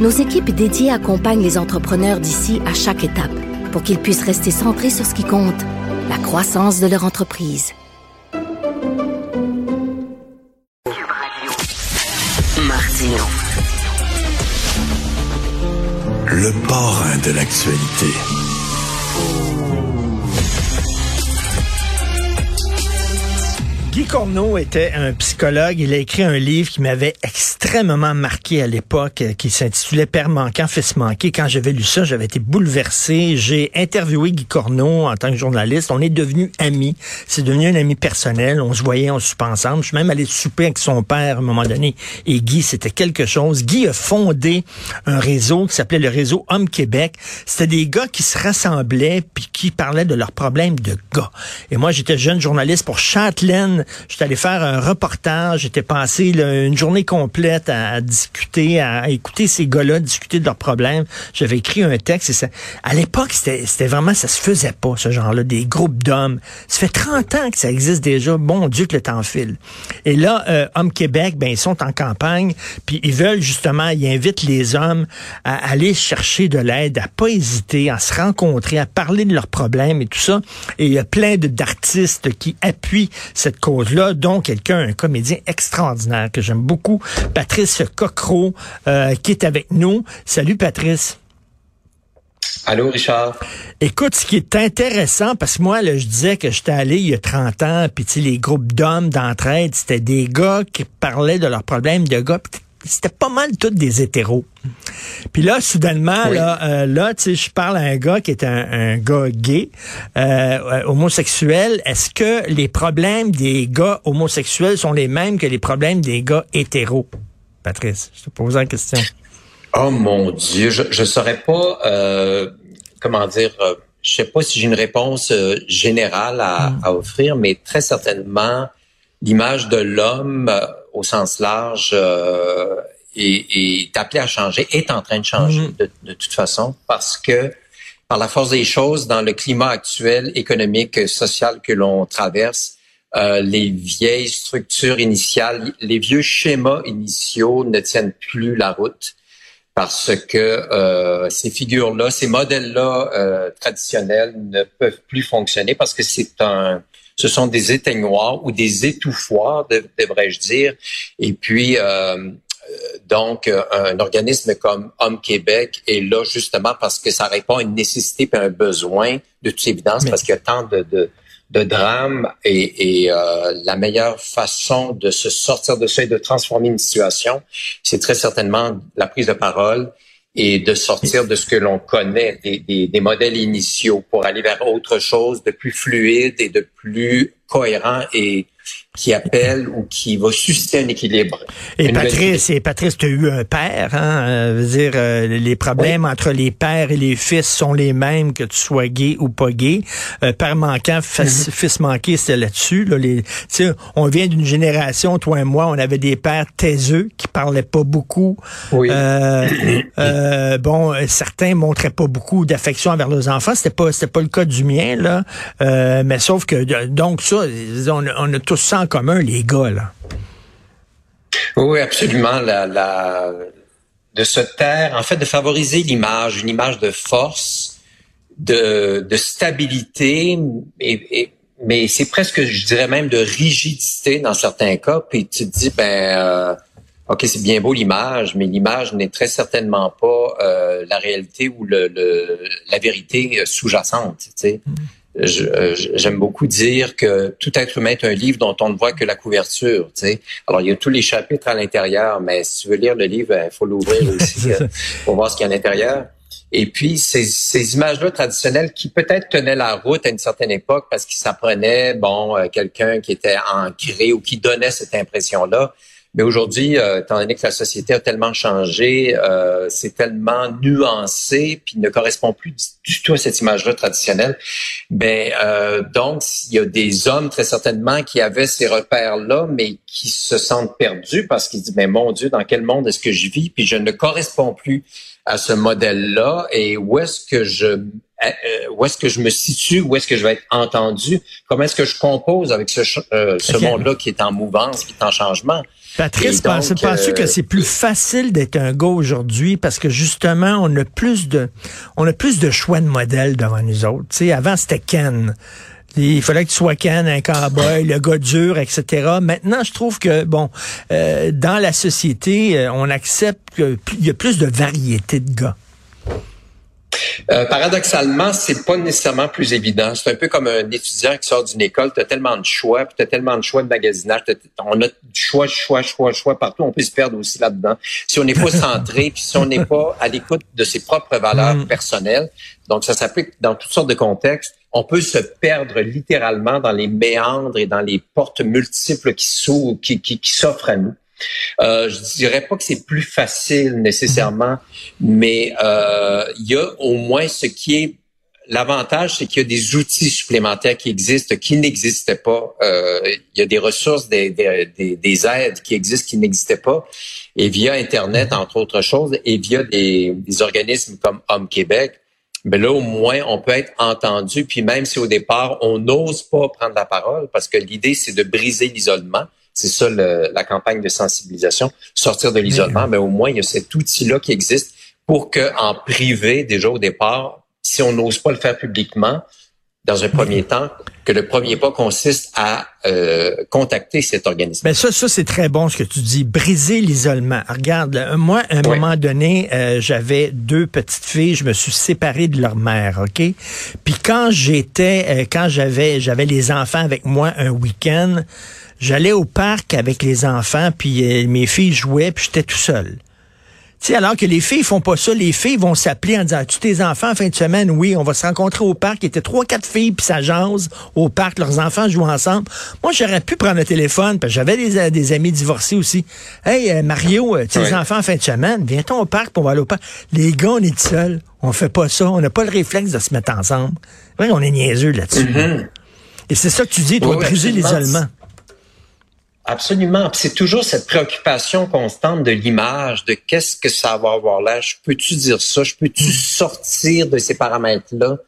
nos équipes dédiées accompagnent les entrepreneurs d'ici à chaque étape pour qu'ils puissent rester centrés sur ce qui compte, la croissance de leur entreprise. Martino. Le parrain de l'actualité. Corneau était un psychologue. Il a écrit un livre qui m'avait extrêmement marqué à l'époque, euh, qui s'intitulait Père manquant, fils manqué. Quand j'avais lu ça, j'avais été bouleversé. J'ai interviewé Guy Corneau en tant que journaliste. On est devenus amis. C'est devenu un ami personnel. On se voyait, on se soupait ensemble. Je suis même allé souper avec son père à un moment donné. Et Guy, c'était quelque chose. Guy a fondé un réseau qui s'appelait le réseau Homme Québec. C'était des gars qui se rassemblaient puis qui parlaient de leurs problèmes de gars. Et moi, j'étais jeune journaliste pour Châtelaine J'étais allé faire un reportage. J'étais passé une journée complète à, discuter, à, écouter ces gars-là discuter de leurs problèmes. J'avais écrit un texte. Et ça, à l'époque, c'était vraiment, ça se faisait pas, ce genre-là, des groupes d'hommes. Ça fait 30 ans que ça existe déjà. Bon Dieu que le temps file. Et là, euh, Hommes Québec, ben, ils sont en campagne, puis ils veulent justement, ils invitent les hommes à aller chercher de l'aide, à pas hésiter, à se rencontrer, à parler de leurs problèmes et tout ça. Et il y a plein d'artistes qui appuient cette cause là dont quelqu'un, un comédien extraordinaire que j'aime beaucoup, Patrice Cocro, euh, qui est avec nous. Salut Patrice. Allô, Richard. Écoute, ce qui est intéressant, parce que moi, là, je disais que j'étais allé il y a 30 ans, puis les groupes d'hommes d'entraide, c'était des gars qui parlaient de leurs problèmes de gars c'était pas mal tous des hétéros. Puis là, soudainement, là, euh, là tu sais, je parle à un gars qui est un, gars gay, euh, euh, homosexuel. Est-ce que les problèmes des gars homosexuels sont les mêmes que les problèmes des gars hétéros? Patrice, je te pose la question. Oh mon Dieu, je ne saurais pas, comment dire, je sais pas si j'ai une réponse générale à, hmm. à, offrir, mais très certainement, l'image de l'homme au sens large euh, est, appelé à changer, est en train de changer mhm. de, toute façon, parce que par la force des choses, dans le climat actuel économique, social que l'on traverse, euh, les vieilles structures initiales, les vieux schémas initiaux ne tiennent plus la route parce que euh, ces figures-là, ces modèles-là euh, traditionnels ne peuvent plus fonctionner parce que c'est un ce sont des éteignoirs ou des étouffoirs, devrais-je dire. Et puis, euh, donc, un organisme comme Homme Québec est là justement parce que ça répond à une nécessité et un besoin, de toute évidence, parce qu'il y a tant de, de, de drames et, et euh, la meilleure façon de se sortir de ça et de transformer une situation, c'est très certainement la prise de parole et de sortir de ce que l'on connaît, des, des, modèles initiaux pour aller vers autre chose de plus fluide et de plus cohérent et qui appelle ou qui va susciter un équilibre. Et Patrice, et Patrice, tu as eu un père, hein? Euh, veux dire, euh, les problèmes entre les pères et les fils sont les mêmes que tu sois gay ou pas gay. Euh, père manquant, fils, mhm. fils manqué, c'est là-dessus. Là, les, on vient d'une génération, toi et moi, on avait des pères taiseux qui parlaient pas beaucoup. Oui. Euh, bon, certains montraient pas beaucoup d'affection envers leurs enfants. C'était pas, c'était pas le cas du mien là. mais sauf que donc ça, on, on a tous ça en commun, les gars, là. Oui, absolument. La, de se taire, en fait, de favoriser l'image, une image de force, de, stabilité, et, mais c'est presque, je dirais même, de rigidité dans certains cas. Puis tu te dis, ben, euh, ok, c'est bien beau l'image, mais l'image n'est très certainement pas euh, la réalité ou le, la vérité sous-jacente. Tu sais. Mm. J'aime beaucoup dire que tout être humain est un livre dont on ne voit que la couverture. Tu sais. Alors, il y a tous les chapitres à l'intérieur, mais si tu veux lire le livre, il faut l'ouvrir aussi euh, pour voir ce qu'il y a à l'intérieur. Et puis, ces, ces images-là traditionnelles qui peut-être tenaient la route à une certaine époque parce qu'ils s'apprenaient, bon, euh, quelqu'un qui était ancré ou qui donnait cette impression-là, Mais aujourd'hui, euh, étant donné que la société a tellement changé, euh, c'est tellement nuancé, puis ne correspond plus du tout à cette image-là traditionnelle. Ben euh, donc, il y a des hommes très certainement qui avaient ces repères-là, mais qui se sentent perdus parce qu'ils disent, mais mon Dieu, dans quel monde est-ce que je vis? Puis je ne corresponds plus à ce modèle-là. Et où est-ce que je euh, où est-ce que je me situe, où est-ce que je vais être entendu, comment est-ce que je compose avec ce, euh, ce monde-là qui est en mouvance, qui est en changement? Patrice, penses-tu que euh, c'est plus facile d'être un gars aujourd'hui parce que justement, on a plus de, on a plus de choix de modèles devant nous autres? avant, c'était Ken. Il fallait que tu sois Ken, un cowboy, le gars dur, etc. Maintenant, je trouve que, bon, euh, dans la société, on accepte qu'il y a plus de variété de gars. Euh, paradoxalement, c'est pas nécessairement plus évident. C'est un peu comme un étudiant qui sort d'une école, tu as tellement de choix, puis tu as tellement de choix de magasinage, on a du choix, choix, choix, choix partout, on peut se perdre aussi là-dedans. Si on n'est pas centré, puis si on n'est pas à l'écoute de ses propres valeurs mm. personnelles, donc ça s'applique dans toutes sortes de contextes, on peut se perdre littéralement dans les méandres et dans les portes multiples qui s'ouvrent, qui, qui, qui s'offrent à nous. Euh, je dirais pas que c'est plus facile nécessairement, mais euh, il y a au moins ce qui est L'avantage, c'est qu'il y a des outils supplémentaires qui existent, qui n'existaient pas. Euh, il y a des ressources, des, des, des, aides qui existent, qui n'existaient pas. Et via Internet, entre autres choses, et via des, des organismes comme Homme Québec, ben là, au moins, on peut être entendu. Puis même si au départ, on n'ose pas prendre la parole, parce que l'idée, c'est de briser l'isolement. C'est ça la campagne de sensibilisation, sortir de l'isolement. Mais au moins, il y a cet outil-là qui existe pour que, en privé, déjà au départ, si on n'ose pas le faire publiquement, dans un premier temps, que le premier pas consiste à euh, contacter cet organisme. Mais ben, ça, ça c'est très bon ce que tu dis, briser l'isolement. Regarde, moi, à un moment donné, euh, j'avais deux petites filles, je me suis séparé de leur mère, ok? Puis quand j'étais, euh, quand j'avais, j'avais les enfants avec moi un week-end, J'allais au parc avec les enfants, puis euh, mes filles jouaient, puis j'étais tout seul. sais, alors que les filles font pas ça, les filles vont s'appeler en disant, tu tes enfants en fin de semaine, oui, on va se rencontrer au parc. Il était trois, quatre filles, puis ça jase au parc, leurs enfants jouent ensemble. Moi, j'aurais pu prendre le téléphone, parce que j'avais des, euh, des, amis divorcés aussi. Hey, euh, Mario, tes enfants en fin de semaine, viens-t'en au parc, pour aller au parc. Les gars, on est seuls. On fait pas ça. On n'a pas le réflexe de se mettre ensemble. Ouais, on est niaiseux là-dessus. Mm-hmm. Et c'est ça que tu dis, tu vas briser l'isolement. Absolument. C'est toujours cette préoccupation constante de l'image, de qu'est-ce que ça va avoir là. Je peux-tu dire ça? Je peux-tu hmm. sortir de ces paramètres-là?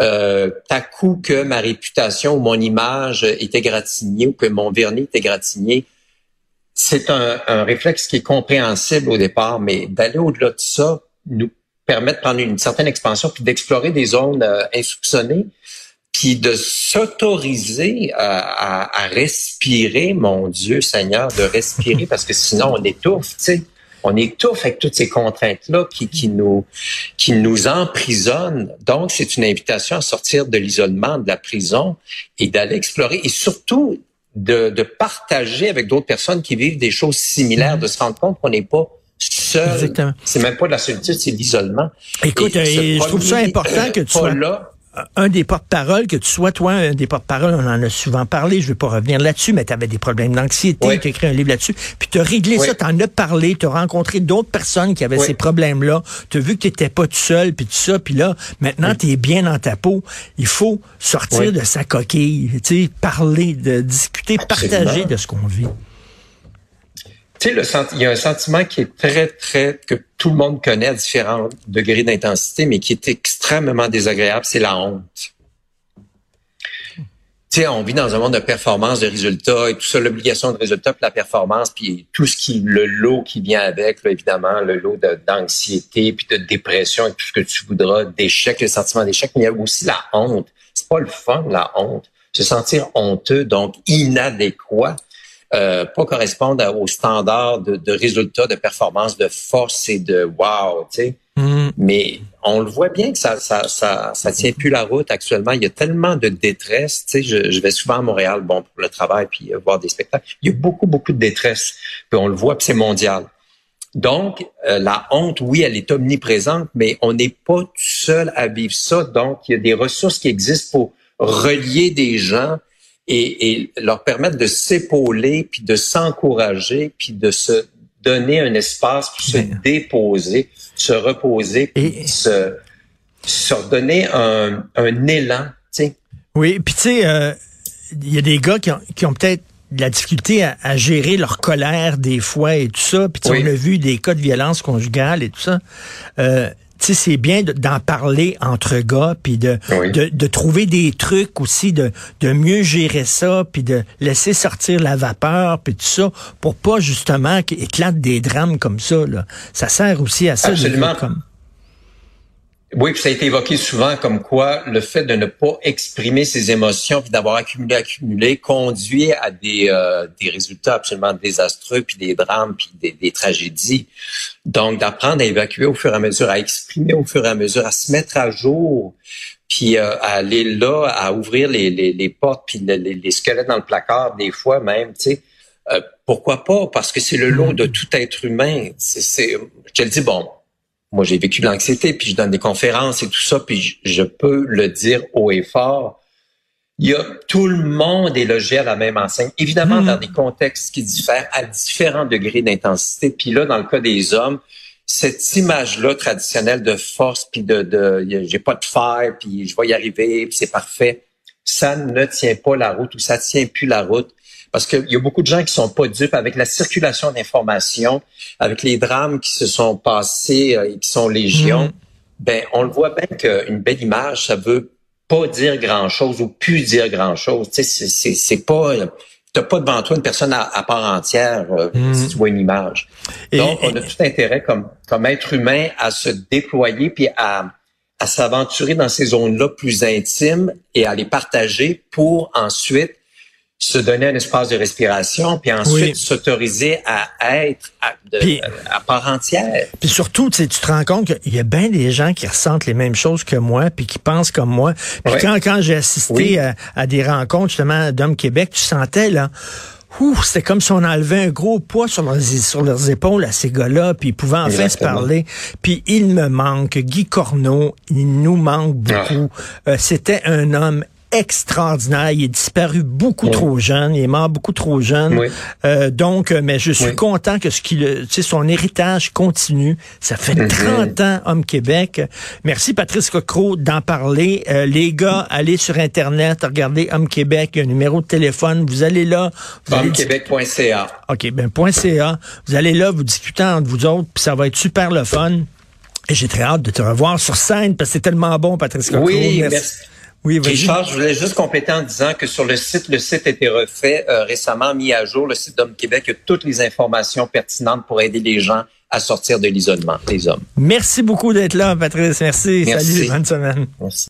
Euh, à coup que ma réputation ou mon image était gratignée ou que mon vernis était gratigné, c'est un, un, réflexe qui est compréhensible au départ, mais d'aller au-delà de ça nous permet de prendre une certaine expansion puis d'explorer des zones euh, insoupçonnées puis de s'autoriser à, respirer, mon Dieu Seigneur, de respirer, parce que sinon on étouffe, tu sais. On étouffe avec toutes ces contraintes-là qui, qui, nous, qui nous emprisonnent. Donc, c'est une invitation à sortir de l'isolement, de la prison et d'aller explorer et surtout de, de partager avec d'autres personnes qui vivent des choses similaires, de se rendre compte qu'on n'est pas seul. C'est même pas de la solitude, c'est l'isolement. Écoute, et, je trouve ça important que tu sois là un des porte-paroles, que tu sois, toi, un des porte-paroles, on en a souvent parlé, je ne vais pas revenir là-dessus, mais tu avais des problèmes d'anxiété, tu as écrit un livre là-dessus, puis tu as réglé ça, tu en as parlé, tu as rencontré d'autres personnes qui avaient ces problèmes-là, tu as vu que tu n'étais pas tout seul, puis tout ça, puis là, maintenant, tu es bien dans ta peau. Il faut sortir de sa coquille, tu sais, parler, de discuter, partager de ce qu'on vit. Tu sais, il y a un sentiment qui est très, très, que tout le monde connaît à différents degrés d'intensité, mais qui est extrêmement désagréable, c'est la honte. Tu sais, on vit dans un monde de performance, de résultats et tout l'obligation de résultats, puis la performance, puis tout ce qui, le lot qui vient avec, évidemment, le lot d'anxiété, puis de dépression et tout ce que tu voudras, d'échec, le sentiment d'échec, mais il y a aussi la honte. C'est pas le fun, la honte. Se sentir honteux, donc inadéquat euh, pas correspondre aux standards de, de, résultats, de performance, de force et de wow, tu sais. Mm. Mais on le voit bien que ça, ça, ça, ça tient plus la route actuellement. Il y a tellement de détresse. Tu sais, je, je vais souvent à Montréal, bon, pour le travail, puis euh, voir des spectacles. Il y a beaucoup, beaucoup de détresse. Puis on le voit, puis c'est mondial. Donc, euh, la honte, oui, elle est omniprésente, mais on n'est pas tout seul à vivre ça. Donc, il y a des ressources qui existent pour relier des gens et, et leur permettre de s'épauler, puis de s'encourager, puis de se donner un espace pour se déposer, se reposer, puis Et- se, se redonner un, un élan. tu sais. Oui, puis tu sais, euh, il y a des gars qui ont, qui ont peut-être de la difficulté à, à gérer leur colère des fois et tout ça. Puis tu sais, Oui. on a vu des cas de violence conjugale et tout ça. Euh, sais, c'est bien de- d'en parler entre gars, puis de, Oui. de, de trouver des trucs aussi, de, de mieux gérer ça, puis de laisser sortir la vapeur, puis tout ça, pour pas justement qu'éclatent des drames comme ça. Là. Ça sert aussi à ça. Absolument. Comme... Oui, puis ça a été évoqué souvent comme quoi le fait de ne pas exprimer ses émotions puis d'avoir accumulé, accumulé, conduit à des, euh, des résultats absolument désastreux, puis des drames, puis des, des tragédies. Donc, d'apprendre à évacuer au fur et à mesure, à exprimer au fur et à mesure, à se mettre à jour, puis euh, à aller là, à ouvrir les, les, les portes, puis le- les, les squelettes dans le placard, des fois même, tu sais. Euh, pourquoi pas? Parce que c'est le lot de tout être humain. C'est, je te le dis, bon, moi, j'ai vécu de l'anxiété, puis je donne des conférences et tout ça, puis je, je peux le dire haut et fort. Il y a tout le monde est logé à la même enseigne, évidemment Mhm. dans des contextes qui diffèrent à différents degrés d'intensité. Puis là, dans le cas des hommes, cette image-là traditionnelle de force, puis de, de j'ai pas de fer, puis je vais y arriver, puis c'est parfait, ça ne tient pas la route ou ça tient plus la route. Parce qu'il y a beaucoup de gens qui sont pas dupes avec la circulation d'informations, avec les drames qui se sont passés euh, et qui sont légion. Mhm. Ben, on le voit bien qu'une belle image, ça veut pas dire grand chose ou plus dire grand chose. Tu sais, c'est, pas, t'as pas devant toi une personne à, à part entière euh, Mhm. si tu vois une image. Et- Donc, on a et- tout intérêt comme, comme être humain à se déployer puis à, à s'aventurer dans ces zones-là plus intimes et à les partager pour ensuite se donner un espace de respiration puis ensuite Oui. s'autoriser à être à, de- Puis- à part entière. Puis surtout, tu te rends compte qu'il y a bien des gens qui ressentent les mêmes choses que moi, puis qui pensent comme moi. Puis quand, quand j'ai assisté Oui. à, à des rencontres justement d'hommes Québec, tu sentais là, c'était comme si on enlevait un gros poids sur leurs, sur leurs épaules à ces gars-là, puis ils pouvaient enfin Exactement. se parler. Puis il me manque, Guy Corneau, il nous manque beaucoup. Euh, c'était un homme extraordinaire. Il est disparu beaucoup Oui. trop jeune. Il est mort beaucoup trop jeune. Oui. Euh, donc, euh, mais je suis Oui. content que ce qu'il, son héritage continue. Ça fait Mhm. 30 ans, Homme Québec. Merci, Patrice Cocro, d'en parler. Euh, les gars, allez sur Internet, regardez Homme Québec, il y a un numéro de téléphone. Vous allez là. Vous allez Hommequebec.ca. OK, ben, .ca. Vous allez là, vous discutez entre vous autres, puis ça va être super le fun. Et j'ai très hâte de te revoir sur scène, parce que c'est tellement bon, Patrice Cocro. Oui, merci. Oui. Richard, je voulais juste compléter en disant que sur le site, le site a été refait euh, récemment, mis à jour, le site d'Homme Québec, il y a toutes les informations pertinentes pour aider les gens à sortir de l'isolement, les hommes. Merci beaucoup d'être là, Patrice. Merci. Merci. Salut, bonne semaine. Merci.